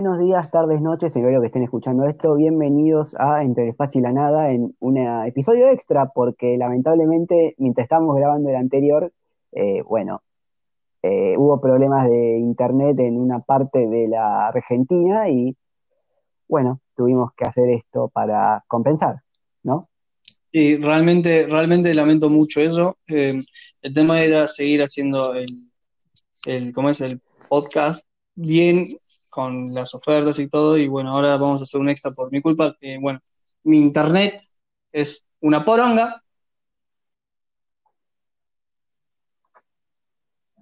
buenos días, tardes, noches, el que estén escuchando esto. Bienvenidos a Entre el Espacio y la Nada en un episodio extra, porque lamentablemente, mientras estábamos grabando el anterior, eh, bueno, eh, hubo problemas de internet en una parte de la Argentina y, bueno, tuvimos que hacer esto para compensar, ¿no? Sí, realmente, realmente lamento mucho eso. Eh, el tema era seguir haciendo el, ¿cómo es? El podcast bien con las ofertas y todo, y bueno, ahora vamos a hacer un extra por mi culpa, bueno, mi internet es una poronga.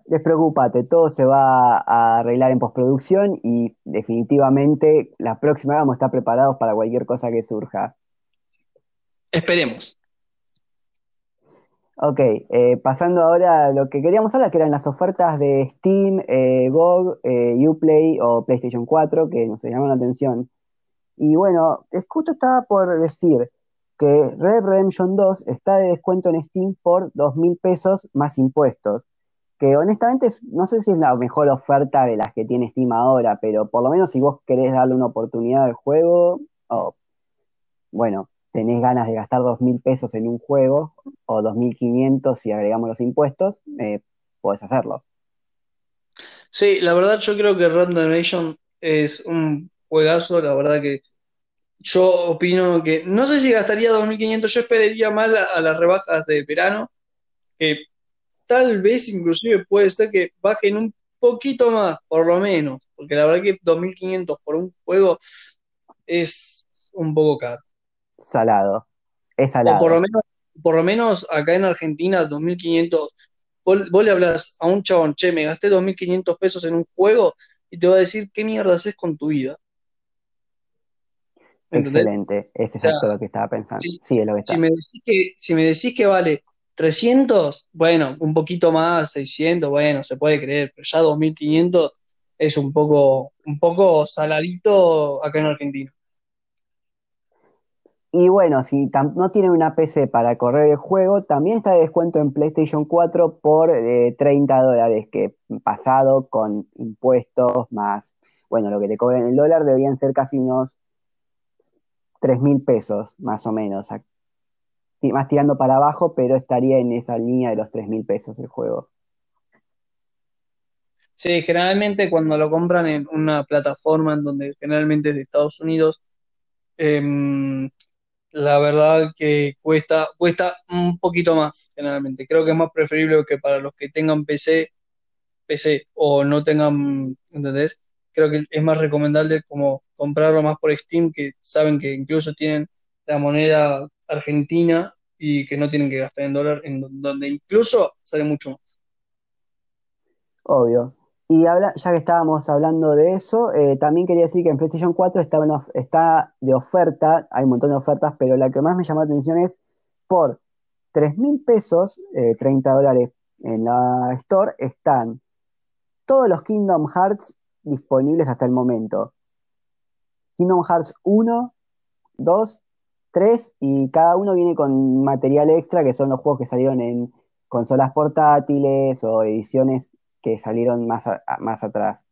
Despreocúpate, todo se va a arreglar en postproducción y definitivamente la próxima vamos a estar preparados para cualquier cosa que surja. Esperemos. Ok, eh, pasando ahora a lo que queríamos hablar, que eran las ofertas de Steam, eh, GOG, eh, Uplay o PlayStation 4, que nos llamaron la atención. Y bueno, justo estaba por decir que Red Redemption 2 está de descuento en Steam por 2.000 pesos más impuestos. Que honestamente no sé si es la mejor oferta de las que tiene Steam ahora, pero por lo menos si vos querés darle una oportunidad al juego, bueno, tenés ganas de gastar dos mil pesos en un juego o dos mil quinientos si agregamos los impuestos, eh, puedes hacerlo. Sí, la verdad yo creo que Random Nation es un juegazo, la verdad que yo opino que no sé si gastaría 2.500, yo esperaría más a, las rebajas de verano, que tal vez inclusive puede ser que bajen un poquito más, por lo menos, porque la verdad que 2.500 por un juego es un poco caro salado. Es salado. O por lo menos, por lo menos acá en Argentina, 2.500, vos, vos, le hablas a un chabón, che, me gasté 2.500 pesos en un juego y te va a decir, ¿qué mierda haces con tu vida? Excelente, es exacto lo que estaba pensando. Sí, es lo que Si me, decís que, si me decís que vale 300, bueno, un poquito más, 600, bueno, se puede creer, pero ya 2.500 es un poco, un poco saladito acá en Argentina. Y bueno, si no tienen una PC para correr el juego, también está de descuento en PlayStation 4 por 30 eh, dólares, que pasado con impuestos más, bueno, lo que te cobren el dólar deberían ser casi unos 3 mil pesos, más o menos. Más tirando para abajo, pero estaría en esa línea de los 3 mil pesos el juego. Sí, generalmente cuando lo compran en una plataforma en donde generalmente es de Estados Unidos, eh, la verdad que cuesta, cuesta un poquito más generalmente. Creo que es más preferible que para los que tengan PC, PC o no tengan, ¿entendés? Creo que es más recomendable como comprarlo más por Steam, que saben que incluso tienen la moneda argentina y que no tienen que gastar en dólar, en donde incluso sale mucho más. Obvio. Y habla, ya que estábamos hablando de eso, eh, también quería decir que en PlayStation 4 está, de oferta, hay un montón de ofertas, pero la que más me llamó la atención es por 3 mil pesos, 30 eh, dólares en la Store, están todos los Kingdom Hearts disponibles hasta el momento. Kingdom Hearts 1, 2, 3 y cada uno viene con material extra que son los juegos que salieron en consolas portátiles o ediciones que salieron más, más atrás.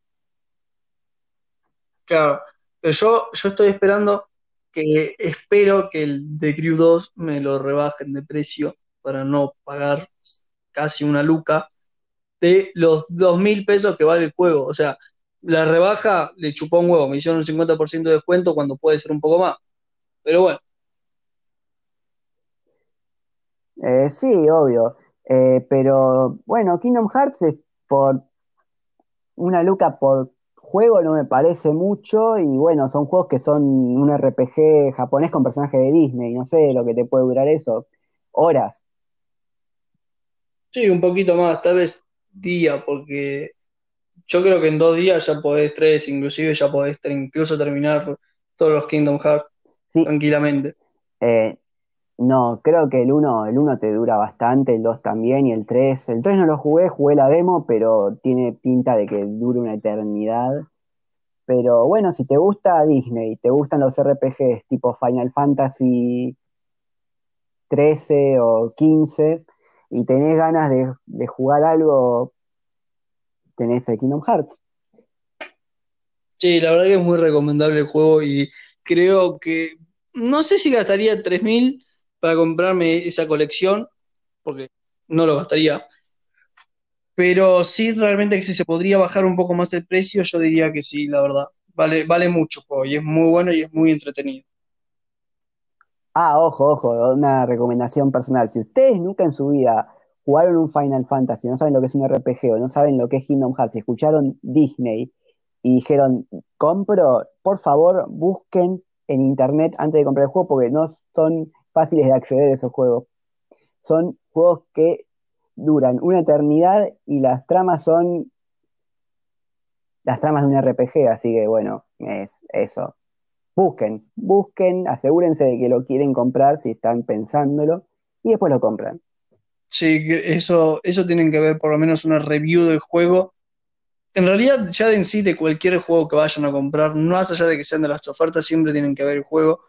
Claro, pero yo, yo estoy esperando que espero que el de Crew 2 me lo rebajen de precio para no pagar casi una luca de los dos mil pesos que vale el juego. O sea, la rebaja le chupó un huevo, me hicieron un 50% de descuento cuando puede ser un poco más. Pero bueno. Eh, sí, obvio. Eh, pero bueno, Kingdom Hearts es por una luca por juego no me parece mucho y bueno, son juegos que son un RPG japonés con personajes de Disney, no sé lo que te puede durar eso, horas. Sí, un poquito más, tal vez día, porque yo creo que en dos días ya podés, tres, inclusive ya podés incluso terminar todos los Kingdom Hearts tranquilamente. Eh, no, creo que el 1 el uno te dura bastante, el 2 también y el 3. El 3 no lo jugué, jugué la demo, pero tiene pinta de que dure una eternidad. Pero bueno, si te gusta Disney, te gustan los RPGs tipo Final Fantasy 13 o 15 y tenés ganas de, jugar algo, tenés el Kingdom Hearts. Sí, la verdad que es muy recomendable el juego y creo que no sé si gastaría 3.000 para comprarme esa colección, porque no lo gastaría, pero sí realmente que si se podría bajar un poco más el precio, yo diría que sí, la verdad. Vale, vale mucho juego y es muy bueno y es muy entretenido. Ah, ojo, ojo, una recomendación personal. Si ustedes nunca en su vida jugaron un Final Fantasy, no saben lo que es un RPG o no saben lo que es Kingdom Hearts, escucharon Disney y dijeron, compro, por favor, busquen en internet antes de comprar el juego porque no son fáciles de acceder a esos juegos. Son juegos que duran una eternidad y las tramas son las tramas de un RPG, así que bueno, es eso. Busquen, busquen, asegúrense de que lo quieren comprar si están pensándolo y después lo compran. Sí, eso, eso tienen que ver por lo menos una review del juego. En realidad, ya en sí, de cualquier juego que vayan a comprar, no más allá de que sean de las ofertas, siempre tienen que ver el juego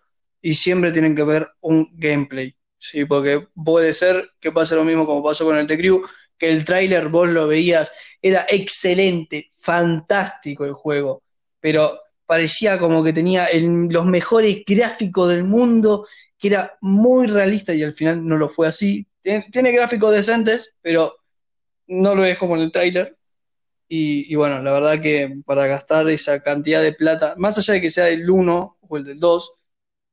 y siempre tienen que ver un gameplay. Sí, porque puede ser que pase lo mismo como pasó con el The Crew, que el tráiler vos lo veías, era excelente, fantástico el juego, pero parecía como que tenía los mejores gráficos del mundo, que era muy realista y al final no lo fue así. Tiene, gráficos decentes, pero no lo es como en el tráiler. Y, bueno, la verdad que para gastar esa cantidad de plata, más allá de que sea el 1 o el del 2,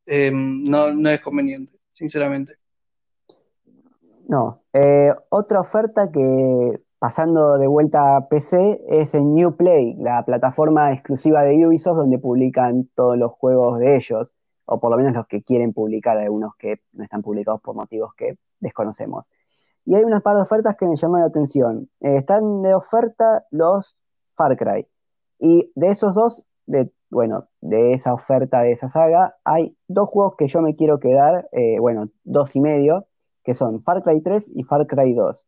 eh, no, no es conveniente, sinceramente. No. Eh, otra oferta que pasando de vuelta a PC es en New Play, la plataforma exclusiva de Ubisoft donde publican todos los juegos de ellos, o por lo menos los que quieren publicar, algunos que no están publicados por motivos que desconocemos. Y hay unas par de ofertas que me llaman la atención. Eh, están de oferta los Far Cry. Y de esos dos, de, bueno, de esa oferta de esa saga, hay dos juegos que yo me quiero quedar, eh, bueno, dos y medio, que son Far Cry 3 y Far Cry 2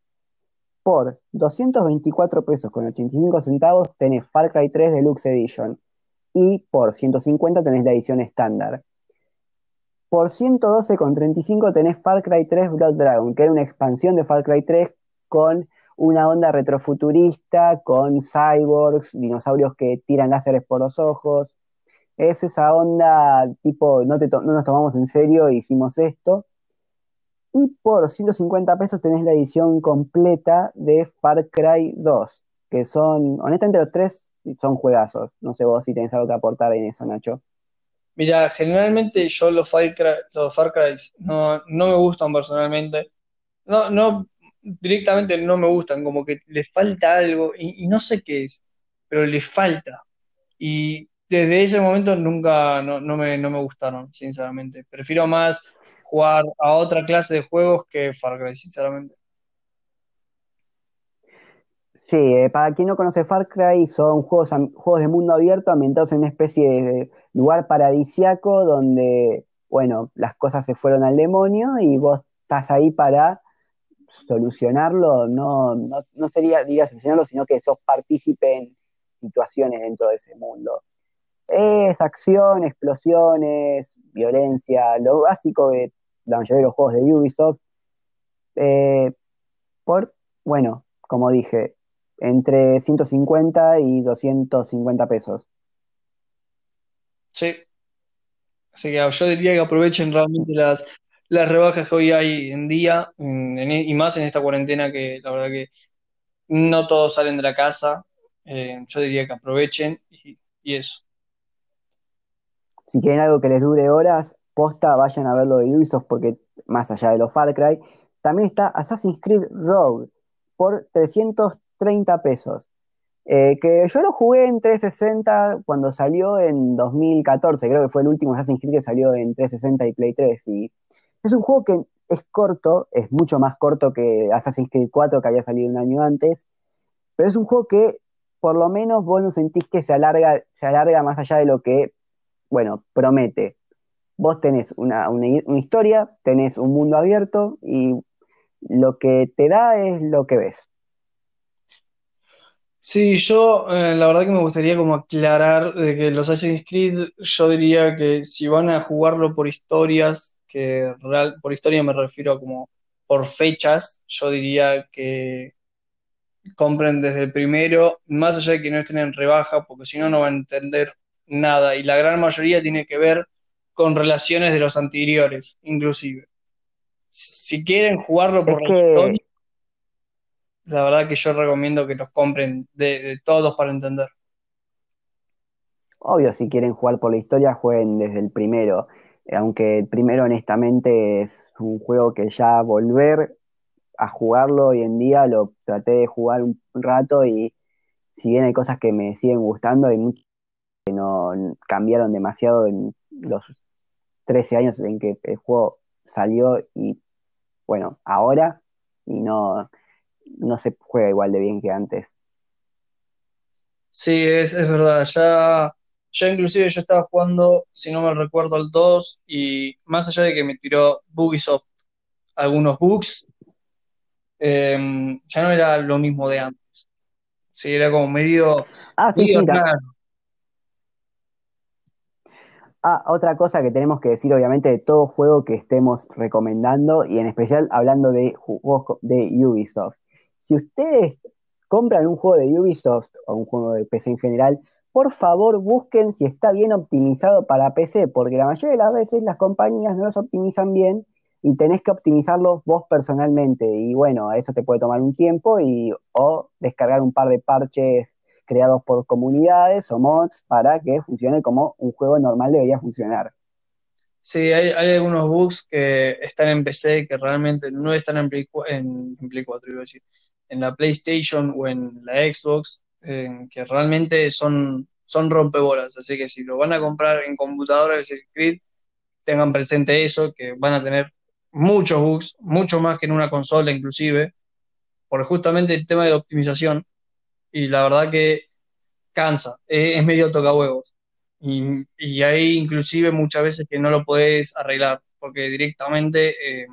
por 224 pesos con 85 centavos tenés Far Cry 3 Deluxe Edition. Y por 150 tenés la edición estándar. Por 112,35 tenés Far Cry 3 Blood Dragon, que era una expansión de Far Cry 3 con una onda retrofuturista, con cyborgs, dinosaurios que tiran láseres por los ojos. Es esa onda tipo, no, no nos tomamos en serio, hicimos esto. Y por 150 pesos tenés la edición completa de Far Cry 2, que son, honestamente los tres son juegazos. No sé vos si tenés algo que aportar en eso, Nacho. Mira, generalmente yo los Far Cry, los Far Cry no, no me gustan personalmente. No, no, directamente no me gustan, como que les falta algo y, no sé qué es, pero les falta. Y desde ese momento nunca, no, no, me, no me gustaron, sinceramente. Prefiero más jugar a otra clase de juegos que Far Cry, sinceramente. Sí, eh, para quien no conoce Far Cry, son juegos, juegos de mundo abierto ambientados en una especie de lugar paradisiaco donde, bueno, las cosas se fueron al demonio y vos estás ahí para solucionarlo, no, no, sería, diría solucionarlo, sino que sos partícipe en situaciones dentro de ese mundo. Es acción, explosiones, violencia, lo básico de la mayoría de los juegos de Ubisoft, eh, por, bueno, como dije, entre 150 y 250 pesos. Sí. Así que yo diría que aprovechen realmente las, las rebajas que hoy hay en día, y más en esta cuarentena que la verdad que no todos salen de la casa. Eh, yo diría que aprovechen y, eso. Si quieren algo que les dure horas, posta, vayan a verlo de Ubisoft porque más allá de los Far Cry, también está Assassin's Creed Rogue por 330 pesos. Eh, que yo lo jugué en 360 cuando salió en 2014, creo que fue el último Assassin's Creed que salió en 360 y Play 3. Y es un juego que es corto, es mucho más corto que Assassin's Creed 4 que había salido un año antes, pero es un juego que por lo menos vos no sentís que se alarga, se alarga más allá de lo que, bueno, promete vos tenés una, historia, tenés un mundo abierto y lo que te da es lo que ves. Sí, yo eh, la verdad que me gustaría como aclarar de que los Assassin's Creed, yo diría que si van a jugarlo por historias, que real, por historia me refiero a como por fechas, yo diría que compren desde el primero, más allá de que no estén en rebaja, porque si no, no van a entender nada. Y la gran mayoría tiene que ver con relaciones de los anteriores, inclusive. Si quieren jugarlo por Es la historia, la verdad que yo recomiendo que los compren de, de todos para entender. obvio, si quieren jugar por la historia, jueguen desde el primero. Aunque primero, honestamente, es un juego que ya volver a jugarlo hoy en día lo traté de jugar un rato y si bien hay cosas que me siguen gustando, hay muchas que no cambiaron demasiado en los 13 años en que el juego salió y bueno, ahora y no, no se juega igual de bien que antes. Sí, es, es verdad, ya, ya inclusive yo estaba jugando, si no me recuerdo, el 2 y más allá de que me tiró Ubisoft algunos bugs, eh, ya no era lo mismo de antes. Sí, era como medio, Ah, sí, medio sí, raro. Ah, otra cosa que tenemos que decir, obviamente, de todo juego que estemos recomendando y en especial hablando de juegos de Ubisoft. Si ustedes compran un juego de Ubisoft o un juego de PC en general, por favor busquen si está bien optimizado para PC, porque la mayoría de las veces las compañías no los optimizan bien y tenés que optimizarlos vos personalmente. Y bueno, eso te puede tomar un tiempo y o descargar un par de parches creados por comunidades o mods para que funcione como un juego normal debería funcionar. Sí, hay, algunos bugs que están en PC que realmente no están en Play, en Play 4, iba a decir, en la PlayStation o en la Xbox, que realmente son, son rompebolas. Así que si lo van a comprar en computadora, el tengan presente eso, que van a tener muchos bugs, mucho más que en una consola inclusive, por justamente el tema de optimización. Y la verdad que cansa, es medio tocahuevos. Y, y hay inclusive muchas veces que no lo podés arreglar, porque directamente eh,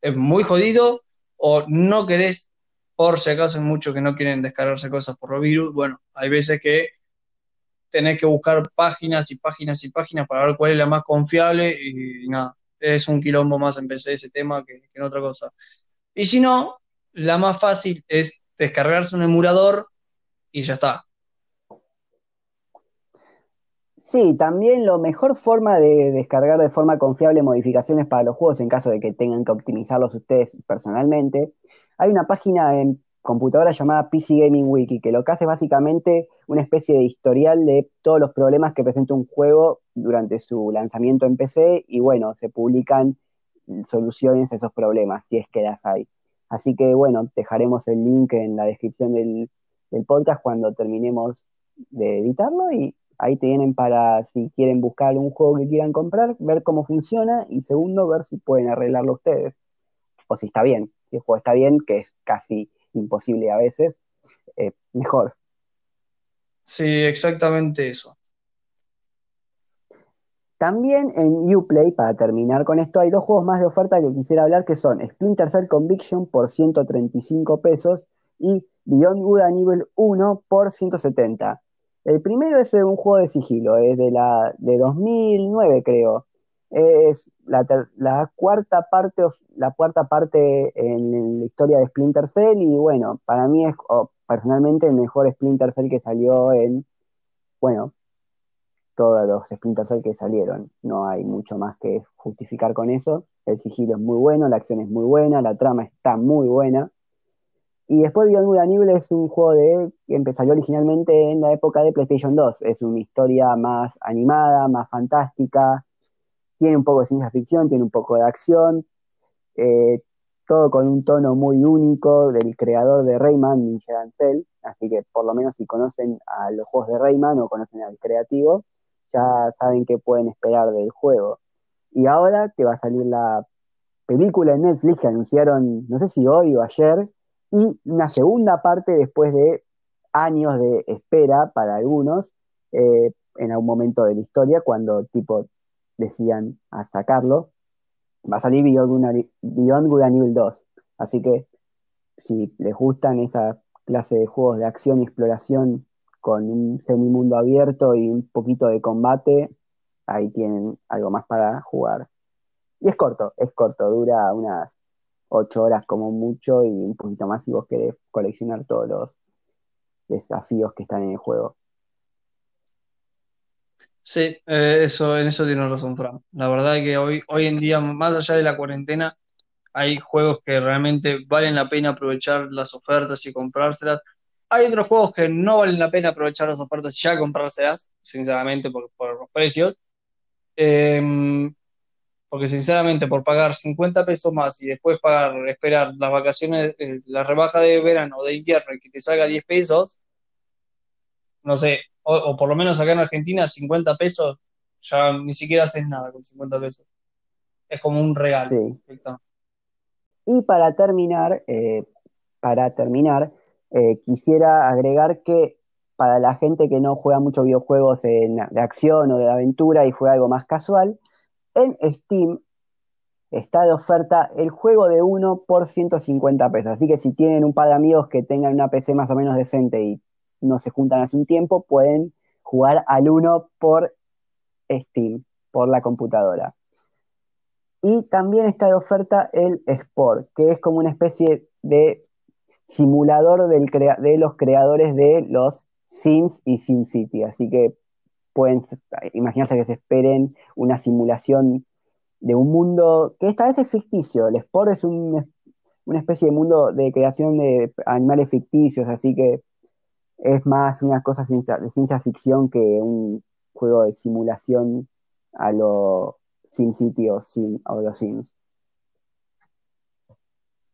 es muy jodido o no querés, por si acaso hay muchos que no quieren descargarse cosas por los virus, bueno, hay veces que tenés que buscar páginas y páginas y páginas para ver cuál es la más confiable y, nada, es un quilombo más en PC ese tema que, que en otra cosa. Y si no, la más fácil es descargarse un emulador y ya está. Sí, también la mejor forma de descargar de forma confiable modificaciones para los juegos en caso de que tengan que optimizarlos ustedes personalmente. Hay una página en computadora llamada PC Gaming Wiki que lo que hace es básicamente una especie de historial de todos los problemas que presenta un juego durante su lanzamiento en PC y bueno, se publican soluciones a esos problemas si es que las hay. Así que bueno, dejaremos el link en la descripción del, podcast cuando terminemos de editarlo y ahí tienen para si quieren buscar un juego que quieran comprar, ver cómo funciona y segundo, ver si pueden arreglarlo ustedes o si está bien. Si el juego está bien, que es casi imposible a veces, eh, mejor. Sí, exactamente eso. También en Uplay, para terminar con esto, hay dos juegos más de oferta que quisiera hablar que son Splinter Cell Conviction por 135 pesos y Beyond Good and Evil 1 por 170. El primero es un juego de sigilo, es de, la, de 2009 creo. Es la, cuarta parte, la cuarta parte en la historia de Splinter Cell y bueno, para mí es personalmente el mejor Splinter Cell que salió en, bueno, todos los Splinter Cell que salieron. No hay mucho más que justificar con eso. El sigilo es muy bueno, la acción es muy buena, la trama está muy buena. Y después Beyond Good es un juego de, que empezó originalmente en la época de PlayStation 2. Es una historia más animada, más fantástica. Tiene un poco de ciencia ficción, tiene un poco de acción. eh, todo con un tono muy único del creador de Rayman, Ninja Ansel. Así que por lo menos si conocen a los juegos de Rayman o conocen al creativo, ya saben qué pueden esperar del juego. Y ahora que va a salir la película en Netflix que anunciaron, no sé si hoy o ayer, y una segunda parte después de años de espera para algunos, eh, en algún momento de la historia, cuando tipo decían a sacarlo, va a salir Beyond Good and and Evil 2. Así que si les gustan esa clase de juegos de acción y exploración con un semimundo abierto y un poquito de combate, ahí tienen algo más para jugar. Y es corto, es corto, dura unas 8 horas como mucho y un poquito más si vos querés coleccionar todos los desafíos que están en el juego. Sí, eh, eso, en eso tiene razón, Fran. La verdad es que hoy, hoy en día, más allá de la cuarentena, hay juegos que realmente valen la pena aprovechar las ofertas y comprárselas. Hay otros juegos que no valen la pena aprovechar las ofertas y ya comprárselas, sinceramente, por, por los precios. Em, porque sinceramente, por pagar 50 pesos más y después pagar, esperar las vacaciones, eh, la rebaja de verano o de invierno y que te salga 10 pesos, no sé, o, por lo menos acá en Argentina, 50 pesos, ya ni siquiera haces nada con 50 pesos. Es como un regalo. Sí. Y para terminar, eh, para terminar, eh, quisiera agregar que para la gente que no juega mucho videojuegos de acción o de aventura y juega algo más casual, en Steam está de oferta el juego de uno por 150 pesos. Así que si tienen un par de amigos que tengan una PC más o menos decente y no se juntan hace un tiempo, pueden jugar al 1 por Steam, por la computadora. Y también está de oferta el Sport, que es como una especie de simulador de los creadores de los Sims y SimCity. Así que pueden imaginarse que se esperen una simulación de un mundo que esta vez es ficticio. El Sport es una especie de mundo de creación de animales ficticios, así que es más una cosa de ciencia ficción que un juego de simulación a los SimCity o, Sim, o los Sims.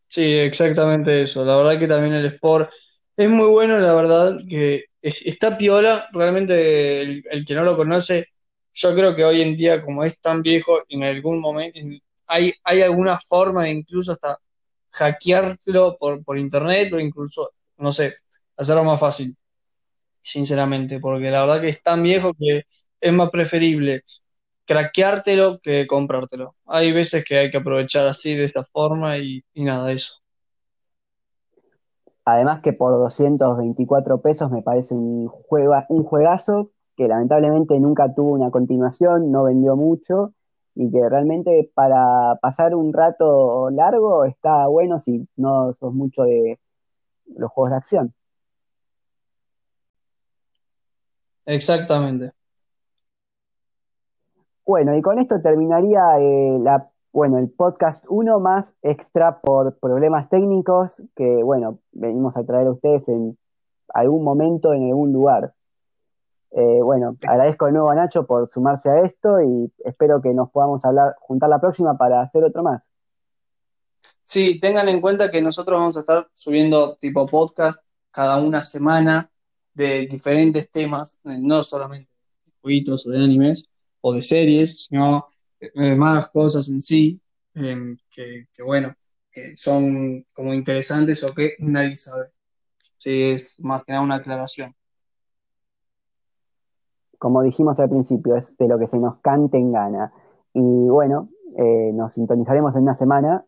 Sí, exactamente eso. La verdad que también el Sport es muy bueno, la verdad que está piola. Realmente el, que no lo conoce, yo creo que hoy en día, como es tan viejo, en algún momento hay, hay alguna forma de incluso hasta hackearlo por, por internet o incluso, no sé, hacerlo más fácil sinceramente, porque la verdad que es tan viejo que es más preferible craqueártelo que comprártelo. Hay veces que hay que aprovechar así de esta forma y, nada, eso. Además que por 224 pesos me parece un, juego, un juegazo que lamentablemente nunca tuvo una continuación, no vendió mucho y que realmente para pasar un rato largo está bueno si no sos mucho de los juegos de acción. Exactamente. Bueno, y con esto terminaría eh, la, bueno, el podcast uno más extra por problemas técnicos que, bueno, venimos a traer a ustedes en algún momento, en algún lugar. Eh, bueno, agradezco de nuevo a Nacho por sumarse a esto y espero que nos podamos hablar, juntar la próxima para hacer otro más. Sí, tengan en cuenta que nosotros vamos a estar subiendo tipo podcast cada una semana de diferentes temas, eh, no solamente de jueguitos o de animes o de series, sino de más cosas en sí, em, que, bueno, que son como interesantes o que nadie sabe. Sí, es más que nada una aclaración. Como dijimos al principio, es de lo que se nos cante en gana. Y bueno, eh, nos sintonizaremos en una semana,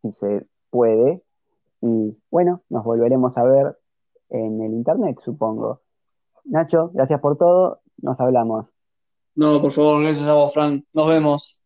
si se puede. Y bueno, nos volveremos a ver en el internet, supongo. Nacho, gracias por todo, nos hablamos. No, por favor, gracias a vos, Fran. Nos vemos.